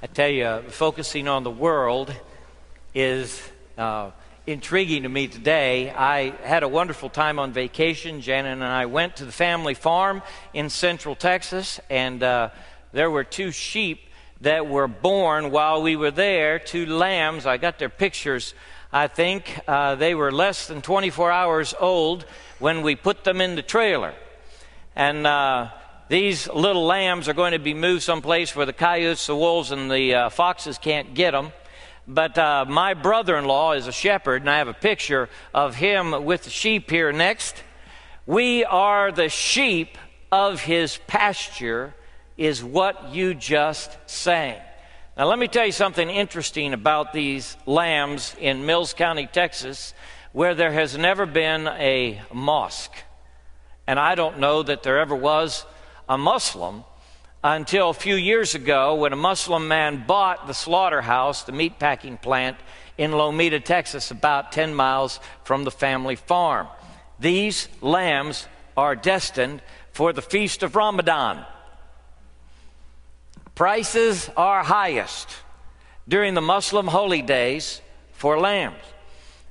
I tell you, focusing on the world is uh, intriguing to me today. I had a wonderful time on vacation. Janet and I went to the family farm in central Texas, and uh, there were two sheep that were born while we were there, two lambs. I got their pictures. I think uh, they were less than 24 hours old when we put them in the trailer. And uh, these little lambs are going to be moved someplace where the coyotes, the wolves, and the uh, foxes can't get them. But uh, my brother in law is a shepherd, and I have a picture of him with the sheep here next. We are the sheep of his pasture, is what you just sang. Now, let me tell you something interesting about these lambs in Mills County, Texas, where there has never been a mosque. And I don't know that there ever was a Muslim until a few years ago when a Muslim man bought the slaughterhouse, the meatpacking plant in Lometa, Texas, about 10 miles from the family farm. These lambs are destined for the Feast of Ramadan. Prices are highest during the Muslim holy days for lambs.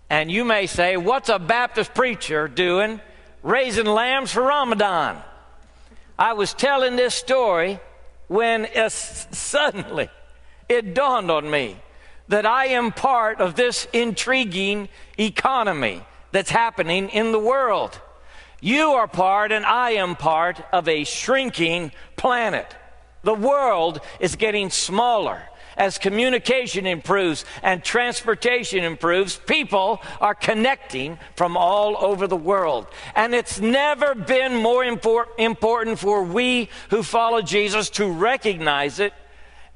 And you may say, What's a Baptist preacher doing raising lambs for Ramadan? I was telling this story when it suddenly it dawned on me that I am part of this intriguing economy that's happening in the world. You are part, and I am part of a shrinking planet. The world is getting smaller as communication improves and transportation improves, people are connecting from all over the world. And it's never been more import- important for we who follow Jesus to recognize it,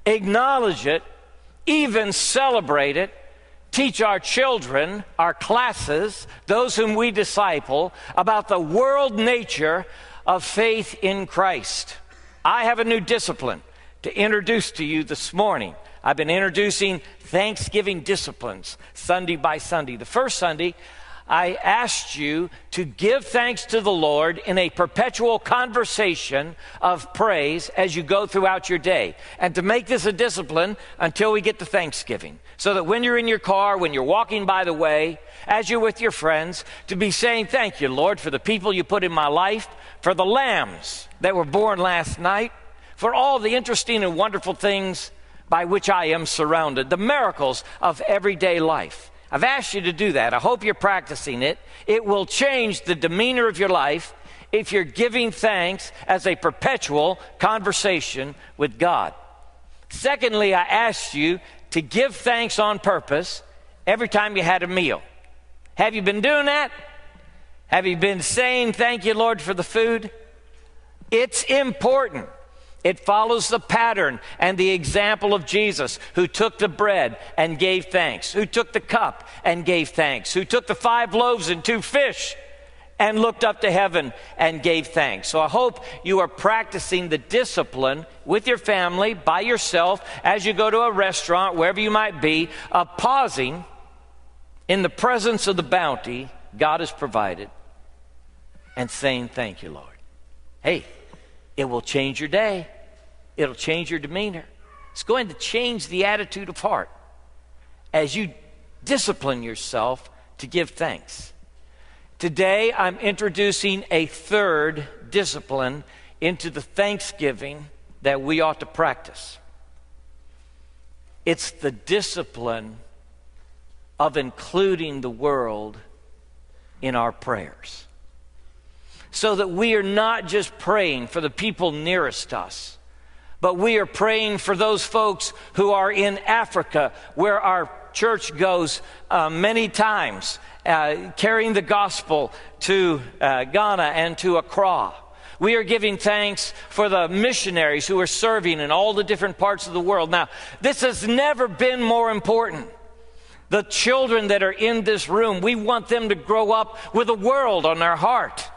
acknowledge it, even celebrate it, teach our children, our classes, those whom we disciple, about the world nature of faith in Christ. I have a new discipline to introduce to you this morning. I've been introducing Thanksgiving disciplines Sunday by Sunday. The first Sunday, I asked you to give thanks to the Lord in a perpetual conversation of praise as you go throughout your day, and to make this a discipline until we get to Thanksgiving. So that when you're in your car, when you're walking by the way, as you're with your friends, to be saying, Thank you, Lord, for the people you put in my life, for the lambs that were born last night, for all the interesting and wonderful things by which I am surrounded, the miracles of everyday life. I've asked you to do that. I hope you're practicing it. It will change the demeanor of your life if you're giving thanks as a perpetual conversation with God. Secondly, I asked you to give thanks on purpose every time you had a meal. Have you been doing that? Have you been saying thank you, Lord, for the food? It's important. It follows the pattern and the example of Jesus, who took the bread and gave thanks, who took the cup and gave thanks, who took the five loaves and two fish and looked up to heaven and gave thanks. So I hope you are practicing the discipline with your family, by yourself, as you go to a restaurant, wherever you might be, of pausing in the presence of the bounty God has provided and saying, Thank you, Lord. Hey, it will change your day, it'll change your demeanor. It's going to change the attitude of heart as you discipline yourself to give thanks. Today, I'm introducing a third discipline into the thanksgiving that we ought to practice. It's the discipline of including the world in our prayers so that we are not just praying for the people nearest us, but we are praying for those folks who are in Africa, where our church goes uh, many times, uh, carrying the gospel to uh, Ghana and to Accra. We are giving thanks for the missionaries who are serving in all the different parts of the world. Now, this has never been more important. The children that are in this room, we want them to grow up with a world on their heart.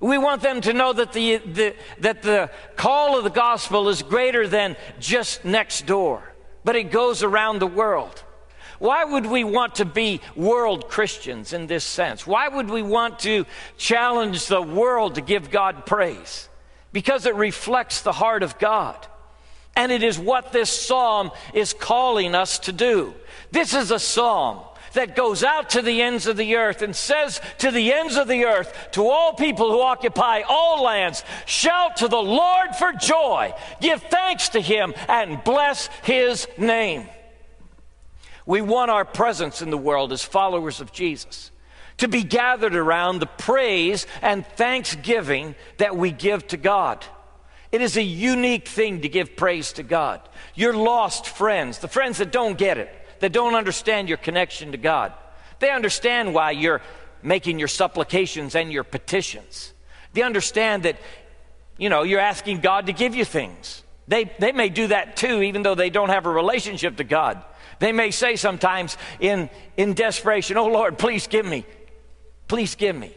We want them to know that the, the, that the call of the gospel is greater than just next door, but it goes around the world. Why would we want to be world Christians in this sense? Why would we want to challenge the world to give God praise? Because it reflects the heart of God. And it is what this psalm is calling us to do. This is a psalm that goes out to the ends of the earth and says to the ends of the earth, to all people who occupy all lands, shout to the Lord for joy, give thanks to him, and bless his name. We want our presence in the world as followers of Jesus to be gathered around the praise and thanksgiving that we give to God. It is a unique thing to give praise to God. Your lost friends, the friends that don't get it, that don't understand your connection to God, they understand why you're making your supplications and your petitions. They understand that, you know, you're asking God to give you things. They, they may do that too, even though they don't have a relationship to God. They may say sometimes in, in desperation, Oh Lord, please give me. Please give me.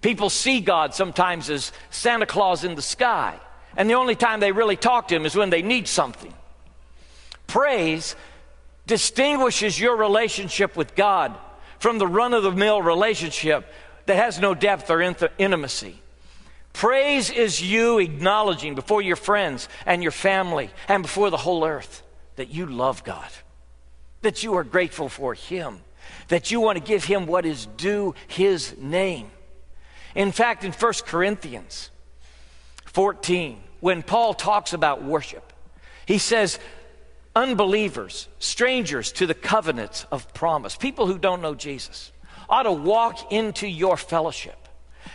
People see God sometimes as Santa Claus in the sky. And the only time they really talk to him is when they need something. Praise distinguishes your relationship with God from the run of the mill relationship that has no depth or intimacy. Praise is you acknowledging before your friends and your family and before the whole earth that you love God, that you are grateful for Him, that you want to give Him what is due His name. In fact, in 1 Corinthians 14, when Paul talks about worship. He says, unbelievers, strangers to the covenants of promise, people who don't know Jesus, ought to walk into your fellowship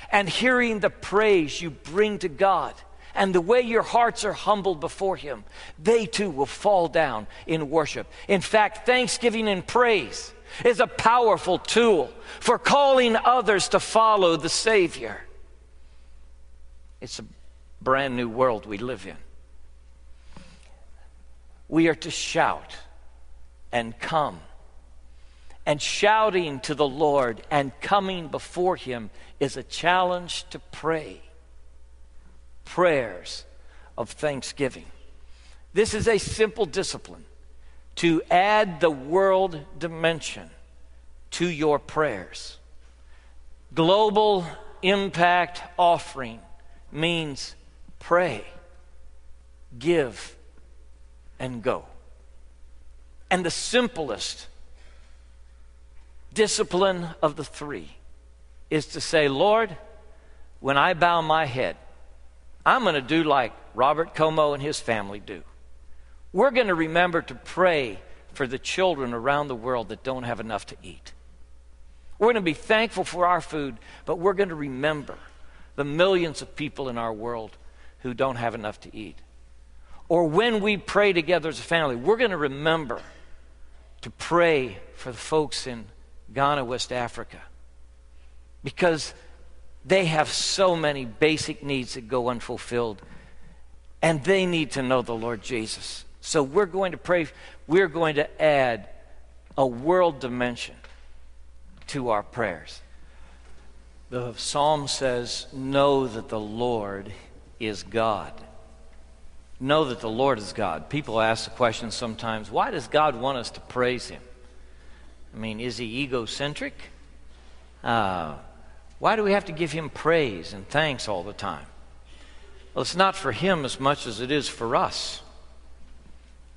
and hearing the praise you bring to God and the way your hearts are humbled before Him, they too will fall down in worship. In fact, thanksgiving and praise is a powerful tool for calling others to follow the Savior. It's a brand new world we live in. We are to shout and come. And shouting to the Lord and coming before Him is a challenge to pray. Prayers of thanksgiving. This is a simple discipline to add the world dimension to your prayers. Global impact offering means pray, give, and go. And the simplest discipline of the three is to say, Lord, when I bow my head, I'm going to do like Robert Como and his family do. We're going to remember to pray for the children around the world that don't have enough to eat. We're going to be thankful for our food, but we're going to remember the millions of people in our world who don't have enough to eat. Or when we pray together as a family, we're going to remember to pray for the folks in Ghana, West Africa, because they have so many basic needs that go unfulfilled, and they need to know the Lord Jesus. So we're going to pray, we're going to add a world dimension to our prayers. The psalm says, Know that the Lord is God. Know that the Lord is God. People ask the question sometimes why does God want us to praise Him? I mean, is He egocentric? Uh, why do we have to give Him praise and thanks all the time? Well, it's not for Him as much as it is for us.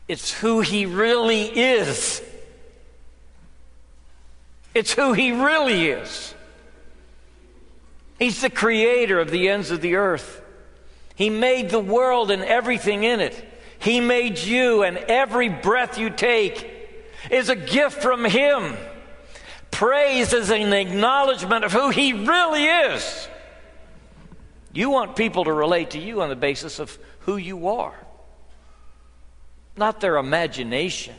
It's who He really is. It's who He really is. He's the creator of the ends of the earth. He made the world and everything in it. He made you, and every breath you take is a gift from Him. Praise is an acknowledgement of who He really is. You want people to relate to you on the basis of who you are, not their imagination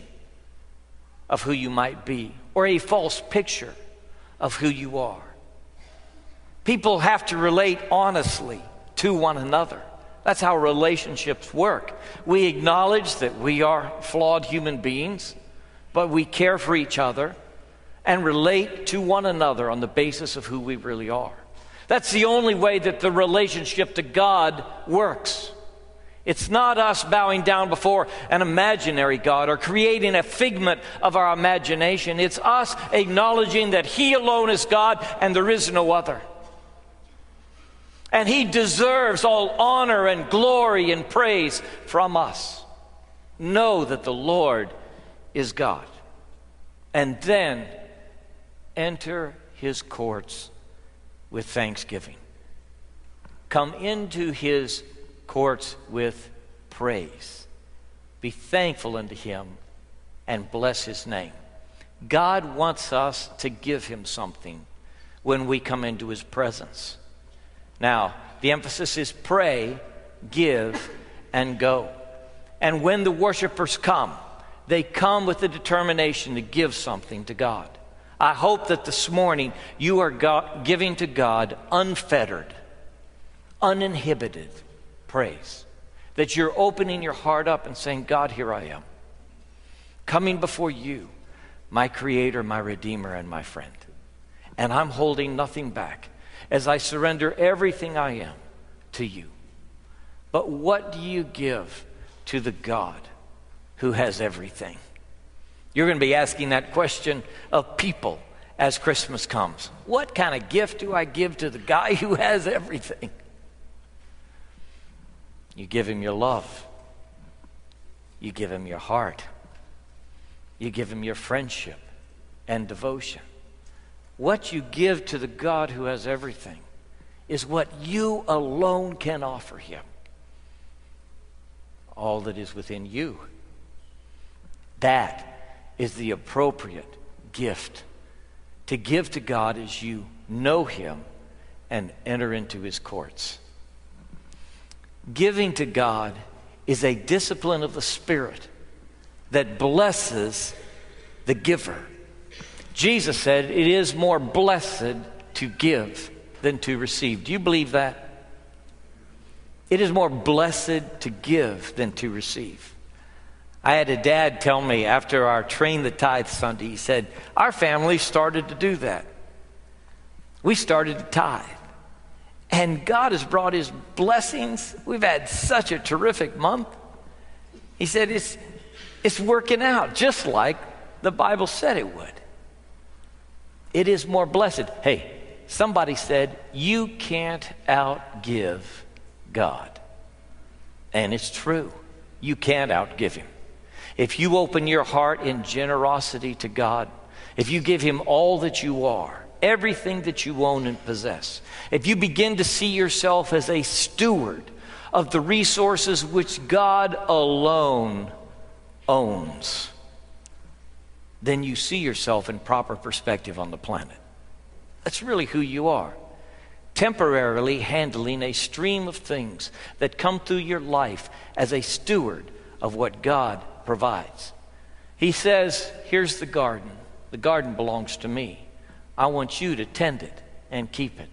of who you might be or a false picture of who you are. People have to relate honestly to one another. That's how relationships work. We acknowledge that we are flawed human beings, but we care for each other and relate to one another on the basis of who we really are. That's the only way that the relationship to God works. It's not us bowing down before an imaginary God or creating a figment of our imagination. It's us acknowledging that He alone is God and there is no other. And he deserves all honor and glory and praise from us. Know that the Lord is God. And then enter his courts with thanksgiving. Come into his courts with praise. Be thankful unto him and bless his name. God wants us to give him something when we come into his presence. Now, the emphasis is pray, give, and go. And when the worshipers come, they come with the determination to give something to God. I hope that this morning you are God, giving to God unfettered, uninhibited praise. That you're opening your heart up and saying, God, here I am. Coming before you, my Creator, my Redeemer, and my friend. And I'm holding nothing back as I surrender everything I am to you. But what do you give to the God who has everything? You're going to be asking that question of people as Christmas comes. What kind of gift do I give to the guy who has everything? You give him your love. You give him your heart. You give him your friendship and devotion. What you give to the God who has everything is what you alone can offer him. All that is within you. That is the appropriate gift to give to God as you know Him and enter into His courts. Giving to God is a discipline of the Spirit that blesses the giver. Jesus said, It is more blessed to give than to receive. Do you believe that? It is more blessed to give than to receive. I had a dad tell me after our Train the Tithe Sunday, he said, Our family started to do that. We started to tithe. And God has brought his blessings. We've had such a terrific month. He said, It's, it's working out just like the Bible said it would. It is more blessed. Hey, somebody said, You can't outgive God. And it's true. You can't outgive him. If you open your heart in generosity to God, if you give Him all that you are, everything that you own and possess, if you begin to see yourself as a steward of the resources which God alone owns, then you see yourself in proper perspective on the planet. That's really who you are. Temporarily handling a stream of things that come through your life as a steward of what God provides. He says, Here's the garden. The garden belongs to me. I want you to tend it and keep it.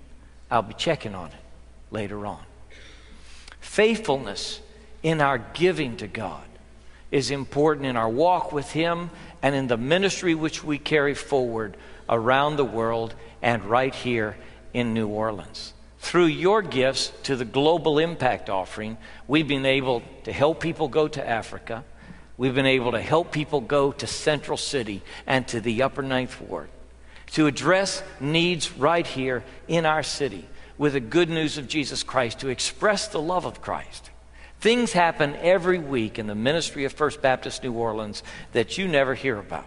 I'll be checking on it later on. Faithfulness in our giving to God is important in our walk with Him and in the ministry which we carry forward around the world and right here in New Orleans. Through your gifts to the Global Impact Offering, we've been able to help people go to Africa we've been able to help people go to Central City and to the Upper Ninth Ward to address needs right here in our city with the good news of Jesus Christ, to express the love of Christ. Things happen every week in the ministry of First Baptist New Orleans that you never hear about.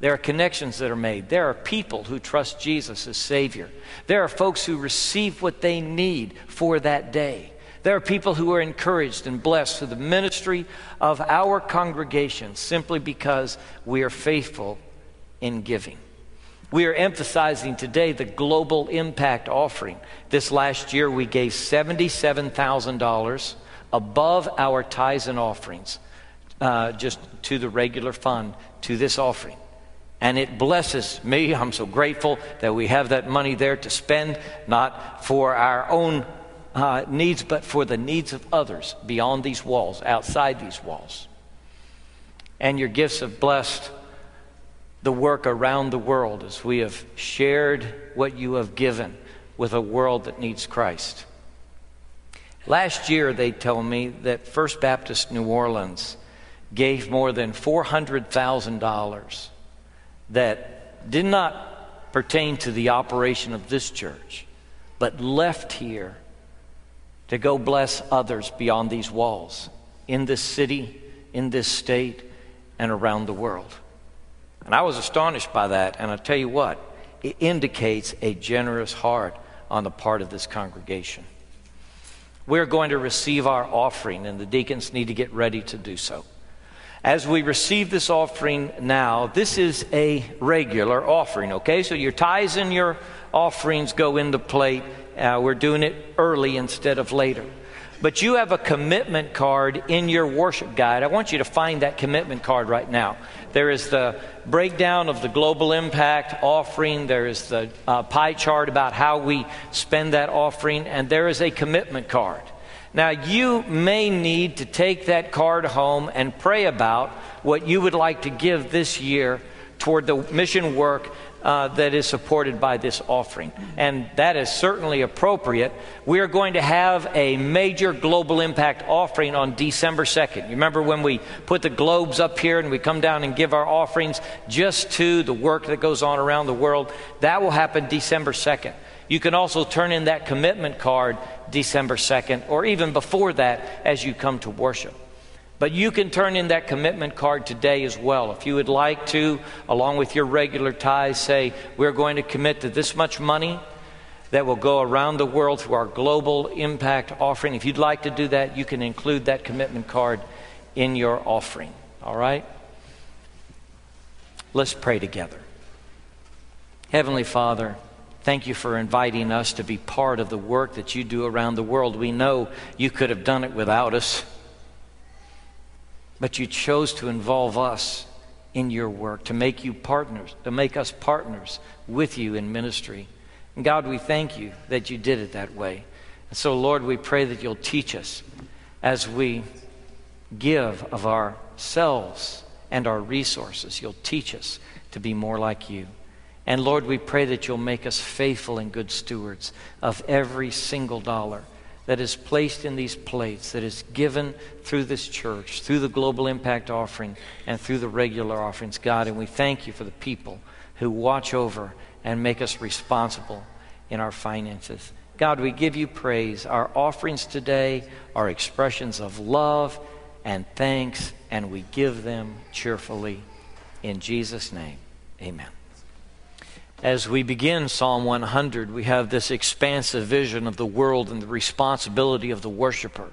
There are connections that are made. There are people who trust Jesus as Savior. There are folks who receive what they need for that day. There are people who are encouraged and blessed through the ministry of our congregation simply because we are faithful in giving. We are emphasizing today the global impact offering. This last year, we gave $77,000 above our tithes and offerings, uh, just to the regular fund, to this offering. And it blesses me. I'm so grateful that we have that money there to spend, not for our own uh, needs, but for the needs of others beyond these walls, outside these walls. And your gifts have blessed the work around the world as we have shared what you have given with a world that needs Christ. Last year, they told me that First Baptist New Orleans gave more than $400,000 that did not pertain to the operation of this church, but left here to go bless others beyond these walls, in this city, in this state and around the world. And I was astonished by that, and I tell you what, it indicates a generous heart on the part of this congregation. We're going to receive our offering, and the deacons need to get ready to do so. As we receive this offering now, this is a regular offering, okay? So your tithes and your offerings go into plate. Uh, we're doing it early instead of later. But you have a commitment card in your worship guide. I want you to find that commitment card right now. There is the breakdown of the global impact offering, there is the uh, pie chart about how we spend that offering, and there is a commitment card. Now, you may need to take that card home and pray about what you would like to give this year toward the mission work uh, that is supported by this offering. And that is certainly appropriate. We are going to have a major global impact offering on December 2nd. You remember when we put the globes up here and we come down and give our offerings just to the work that goes on around the world? That will happen December 2nd. You can also turn in that commitment card December 2nd or even before that as you come to worship. But you can turn in that commitment card today as well. If you would like to, along with your regular tithes, say, We're going to commit to this much money that will go around the world through our global impact offering. If you'd like to do that, you can include that commitment card in your offering. All right? Let's pray together. Heavenly Father, thank you for inviting us to be part of the work that you do around the world. We know you could have done it without us. But you chose to involve us in your work, to make you partners, to make us partners with you in ministry. And God, we thank you that you did it that way. And so, Lord, we pray that you'll teach us as we give of ourselves and our resources. You'll teach us to be more like you. And Lord, we pray that you'll make us faithful and good stewards of every single dollar that is placed in these plates, that is given through this church, through the Global Impact offering, and through the regular offerings, God. And we thank you for the people who watch over and make us responsible in our finances. God, we give you praise. Our offerings today are expressions of love and thanks, and we give them cheerfully. In Jesus' name, amen as we begin Psalm 100, we have this expansive vision of the world and the responsibility of the worshiper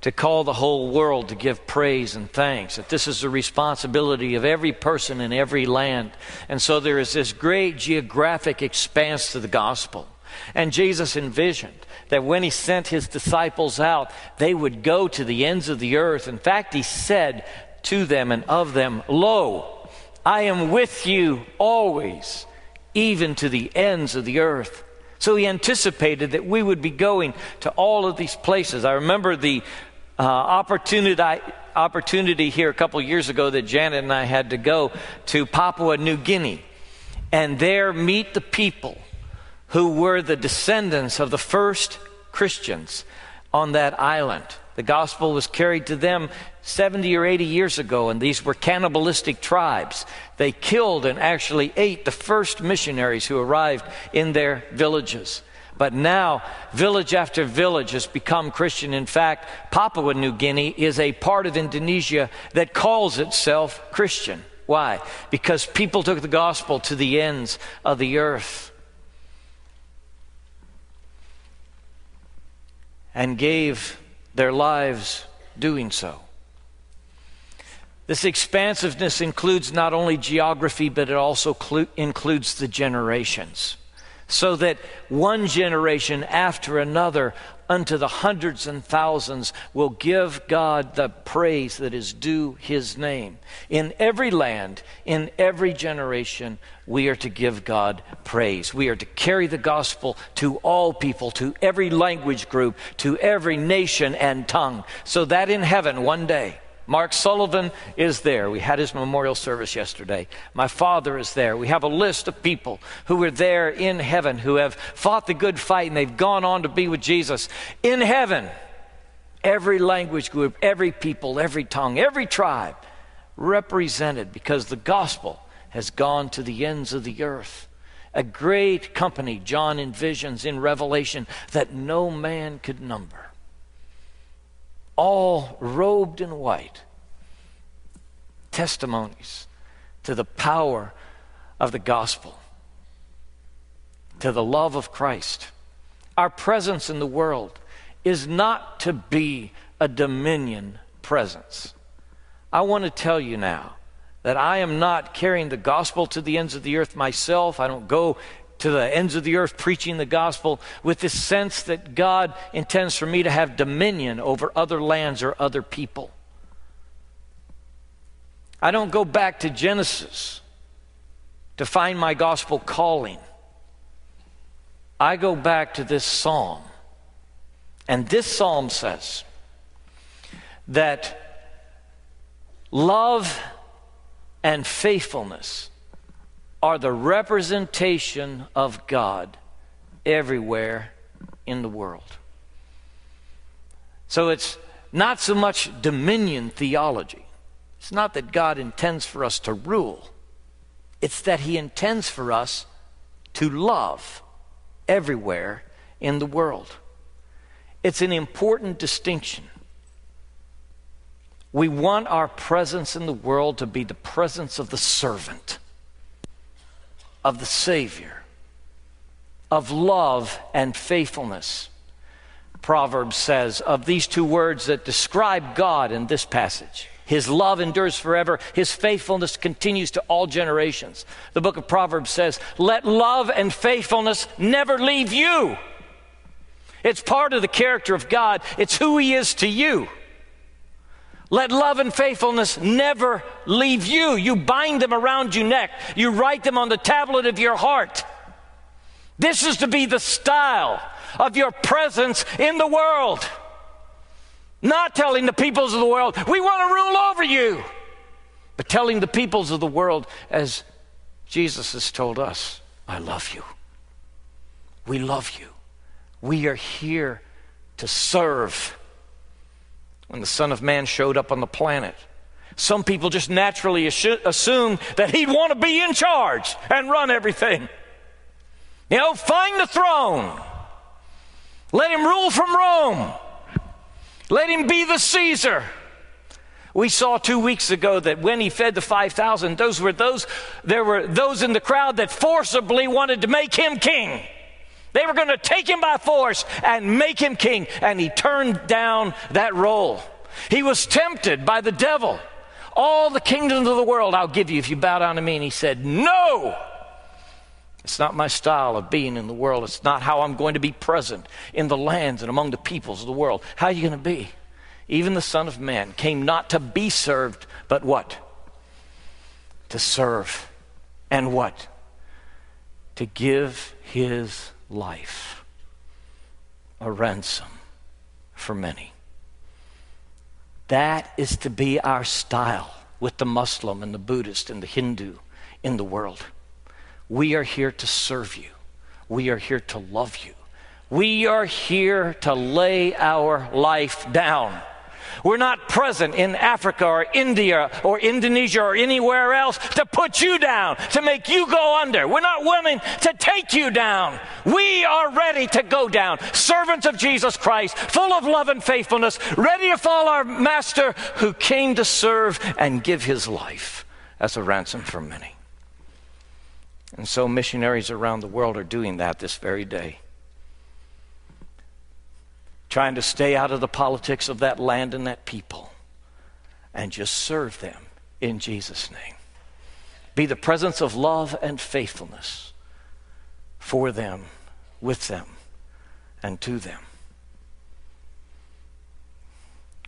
to call the whole world to give praise and thanks, that this is the responsibility of every person in every land. And so there is this great geographic expanse to the gospel. And Jesus envisioned that when he sent his disciples out, they would go to the ends of the earth. In fact, he said to them and of them, Lo, I am with you always even to the ends of the earth. So he anticipated that we would be going to all of these places. I remember the uh, opportunity, opportunity here a couple years ago that Janet and I had to go to Papua New Guinea and there meet the people who were the descendants of the first Christians on that island. The gospel was carried to them 70 or 80 years ago, and these were cannibalistic tribes. They killed and actually ate the first missionaries who arrived in their villages. But now, village after village has become Christian. In fact, Papua New Guinea is a part of Indonesia that calls itself Christian. Why? Because people took the gospel to the ends of the earth and gave their lives doing so. This expansiveness includes not only geography, but it also clu- includes the generations. So that one generation after another, unto the hundreds and thousands, will give God the praise that is due his name. In every land, in every generation, we are to give God praise. We are to carry the gospel to all people, to every language group, to every nation and tongue, so that in heaven one day, Mark Sullivan is there. We had his memorial service yesterday. My father is there. We have a list of people who are there in heaven who have fought the good fight and they've gone on to be with Jesus. In heaven, every language group, every people, every tongue, every tribe represented because the gospel has gone to the ends of the earth. A great company John envisions in Revelation that no man could number all robed in white, testimonies to the power of the gospel, to the love of Christ. Our presence in the world is not to be a dominion presence. I want to tell you now that I am not carrying the gospel to the ends of the earth myself. I don't go to the ends of the earth preaching the gospel with this sense that God intends for me to have dominion over other lands or other people. I don't go back to Genesis to find my gospel calling. I go back to this psalm. And this psalm says that love and faithfulness are the representation of God everywhere in the world. So it's not so much dominion theology. It's not that God intends for us to rule, it's that He intends for us to love everywhere in the world. It's an important distinction. We want our presence in the world to be the presence of the servant of the Savior, of love and faithfulness. Proverbs says of these two words that describe God in this passage. His love endures forever. His faithfulness continues to all generations. The book of Proverbs says, Let love and faithfulness never leave you. It's part of the character of God, it's who He is to you. Let love and faithfulness never leave you. You bind them around your neck, you write them on the tablet of your heart. This is to be the style of your presence in the world. Not telling the peoples of the world, we want to rule over you, but telling the peoples of the world, as Jesus has told us, I love you. We love you. We are here to serve when the Son of Man showed up on the planet. Some people just naturally assume that he'd want to be in charge and run everything. You know, find the throne. Let him rule from Rome. Let him be the Caesar. We saw two weeks ago that when he fed the 5,000, those were those, there were those in the crowd that forcibly wanted to make him king. They were going to take him by force and make him king, and he turned down that role. He was tempted by the devil. All the kingdoms of the world I'll give you if you bow down to me. And he said, No! It's not my style of being in the world. It's not how I'm going to be present in the lands and among the peoples of the world. How are you going to be? Even the Son of Man came not to be served, but what? To serve. And what? To give his life, a ransom for many. That is to be our style with the Muslim and the Buddhist and the Hindu in the world. We are here to serve you. We are here to love you. We are here to lay our life down. We're not present in Africa or India or Indonesia or anywhere else to put you down, to make you go under. We're not willing to take you down. We are ready to go down. Servants of Jesus Christ, full of love and faithfulness, ready to follow our Master who came to serve and give his life as a ransom for many. And so missionaries around the world are doing that this very day trying to stay out of the politics of that land and that people, and just serve them in Jesus' name. Be the presence of love and faithfulness for them, with them, and to them.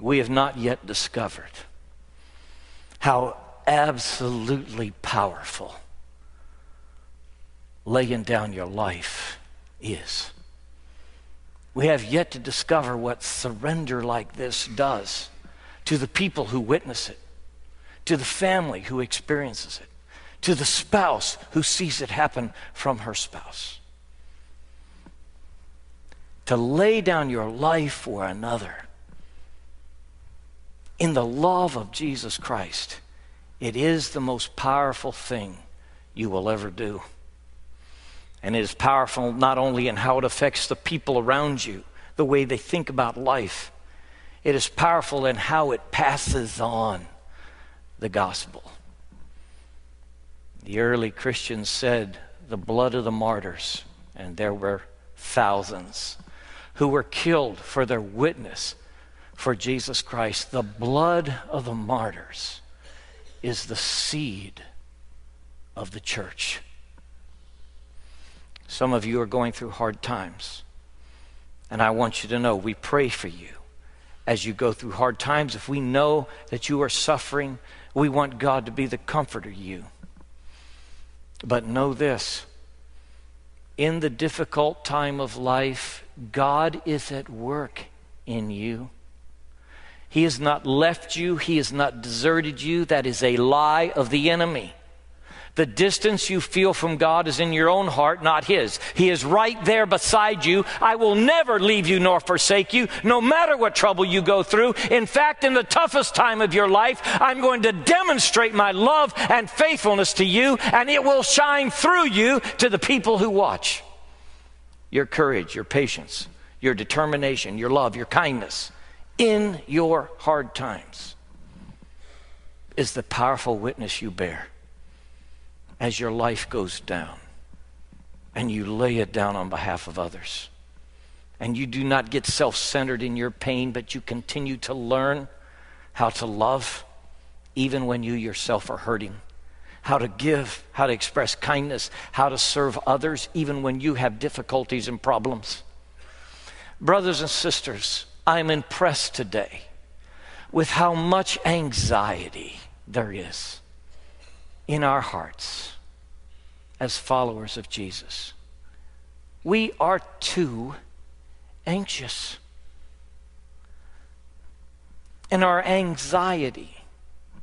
We have not yet discovered how absolutely powerful laying down your life is. We have yet to discover what surrender like this does to the people who witness it, to the family who experiences it, to the spouse who sees it happen from her spouse. To lay down your life for another in the love of Jesus Christ, it is the most powerful thing you will ever do. And it is powerful not only in how it affects the people around you, the way they think about life, it is powerful in how it passes on the gospel. The early Christians said, the blood of the martyrs, and there were thousands who were killed for their witness for Jesus Christ. The blood of the martyrs is the seed of the church. Some of you are going through hard times. And I want you to know we pray for you as you go through hard times. If we know that you are suffering, we want God to be the comforter you. But know this in the difficult time of life, God is at work in you. He has not left you, He has not deserted you. That is a lie of the enemy. The distance you feel from God is in your own heart, not His. He is right there beside you. I will never leave you nor forsake you, no matter what trouble you go through. In fact, in the toughest time of your life, I'm going to demonstrate my love and faithfulness to you, and it will shine through you to the people who watch. Your courage, your patience, your determination, your love, your kindness in your hard times is the powerful witness you bear as your life goes down and you lay it down on behalf of others. And you do not get self centered in your pain, but you continue to learn how to love even when you yourself are hurting, how to give, how to express kindness, how to serve others even when you have difficulties and problems. Brothers and sisters, I'm impressed today with how much anxiety there is in our hearts as followers of Jesus. We are too anxious. And our anxiety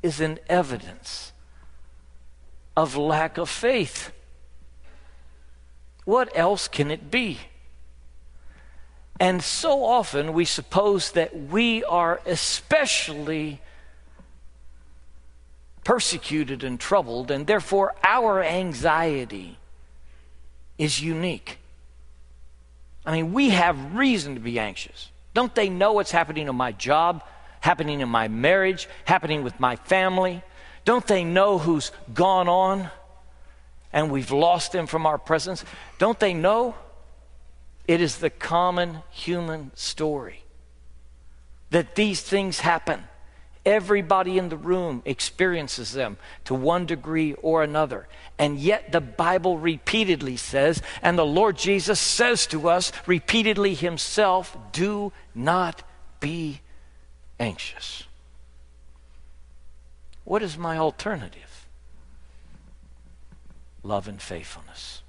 is an evidence of lack of faith. What else can it be? And so often we suppose that we are especially persecuted and troubled, and therefore our anxiety is unique. I mean, we have reason to be anxious. Don't they know what's happening in my job, happening in my marriage, happening with my family? Don't they know who's gone on and we've lost them from our presence? Don't they know? It is the common human story that these things happen. Everybody in the room experiences them to one degree or another. And yet, the Bible repeatedly says, and the Lord Jesus says to us repeatedly himself, do not be anxious. What is my alternative? Love and faithfulness.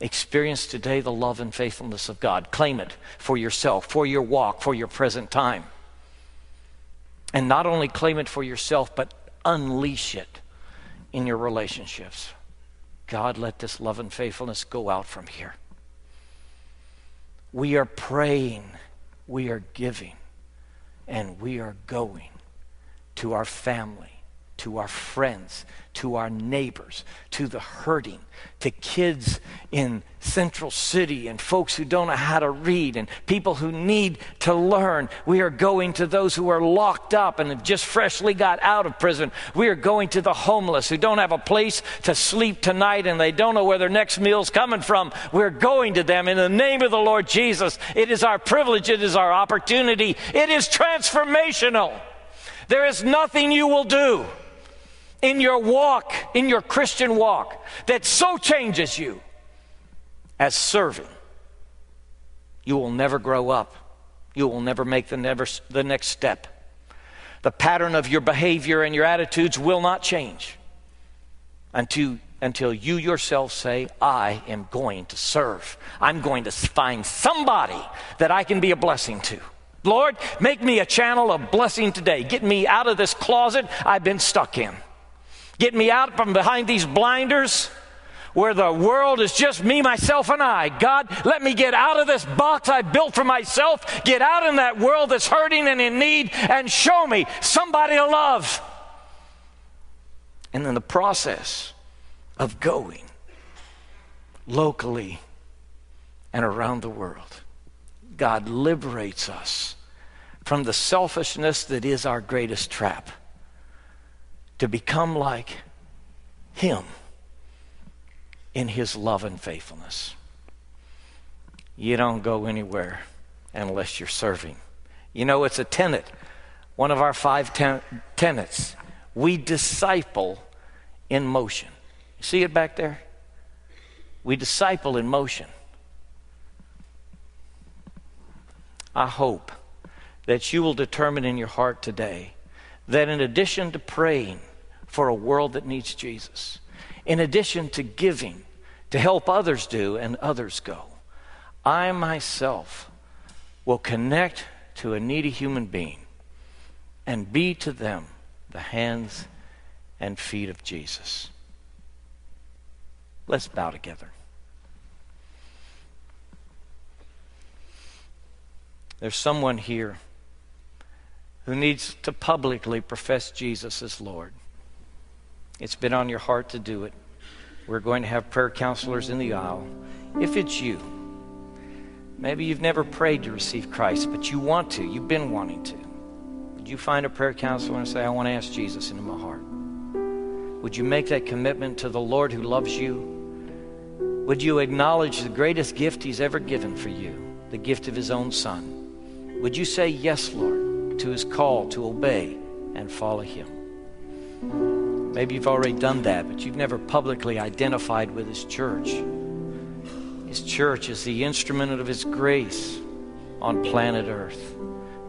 Experience today the love and faithfulness of God. Claim it for yourself, for your walk, for your present time. And not only claim it for yourself, but unleash it in your relationships. God, let this love and faithfulness go out from here. We are praying, we are giving, and we are going to our family to our friends, to our neighbors, to the hurting, to kids in Central City and folks who don't know how to read and people who need to learn. We are going to those who are locked up and have just freshly got out of prison. We are going to the homeless who don't have a place to sleep tonight and they don't know where their next meal's coming from. We're going to them in the name of the Lord Jesus. It is our privilege, it is our opportunity, it is transformational. There is nothing you will do in your walk, in your Christian walk, that so changes you as serving, you will never grow up. You will never make the, never, the next step. The pattern of your behavior and your attitudes will not change until, until you yourself say, I am going to serve. I'm going to find somebody that I can be a blessing to. Lord, make me a channel of blessing today. Get me out of this closet I've been stuck in. Get me out from behind these blinders where the world is just me, myself, and I. God, let me get out of this box I built for myself, get out in that world that's hurting and in need, and show me somebody to love. And in the process of going locally and around the world, God liberates us from the selfishness that is our greatest trap to become like Him in His love and faithfulness. You don't go anywhere unless you're serving. You know, it's a tenet, one of our five ten- tenets. We disciple in motion. See it back there? We disciple in motion. I hope that you will determine in your heart today that in addition to praying for a world that needs Jesus, in addition to giving to help others do and others go, I myself will connect to a needy human being and be to them the hands and feet of Jesus. Let's bow together. There's someone here who needs to publicly profess Jesus as Lord. It's been on your heart to do it. We're going to have prayer counselors in the aisle. If it's you, maybe you've never prayed to receive Christ, but you want to, you've been wanting to. Would you find a prayer counselor and say, I want to ask Jesus into my heart? Would you make that commitment to the Lord who loves you? Would you acknowledge the greatest gift He's ever given for you, the gift of His own Son? Would you say, Yes, Lord, to His call to obey and follow Him? Maybe you've already done that, but you've never publicly identified with His church. His church is the instrument of His grace on planet Earth.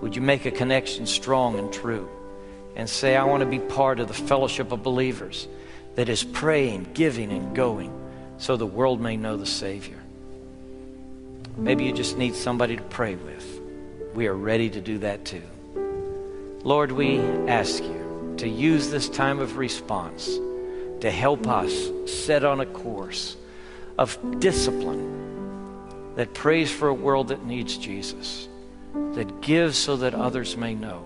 Would you make a connection strong and true and say, I want to be part of the fellowship of believers that is praying, giving, and going so the world may know the Savior? Maybe you just need somebody to pray with. We are ready to do that too. Lord, we ask you to use this time of response to help us set on a course of discipline that prays for a world that needs Jesus, that gives so that others may know,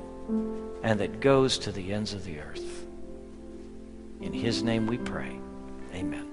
and that goes to the ends of the earth. In His name we pray. Amen.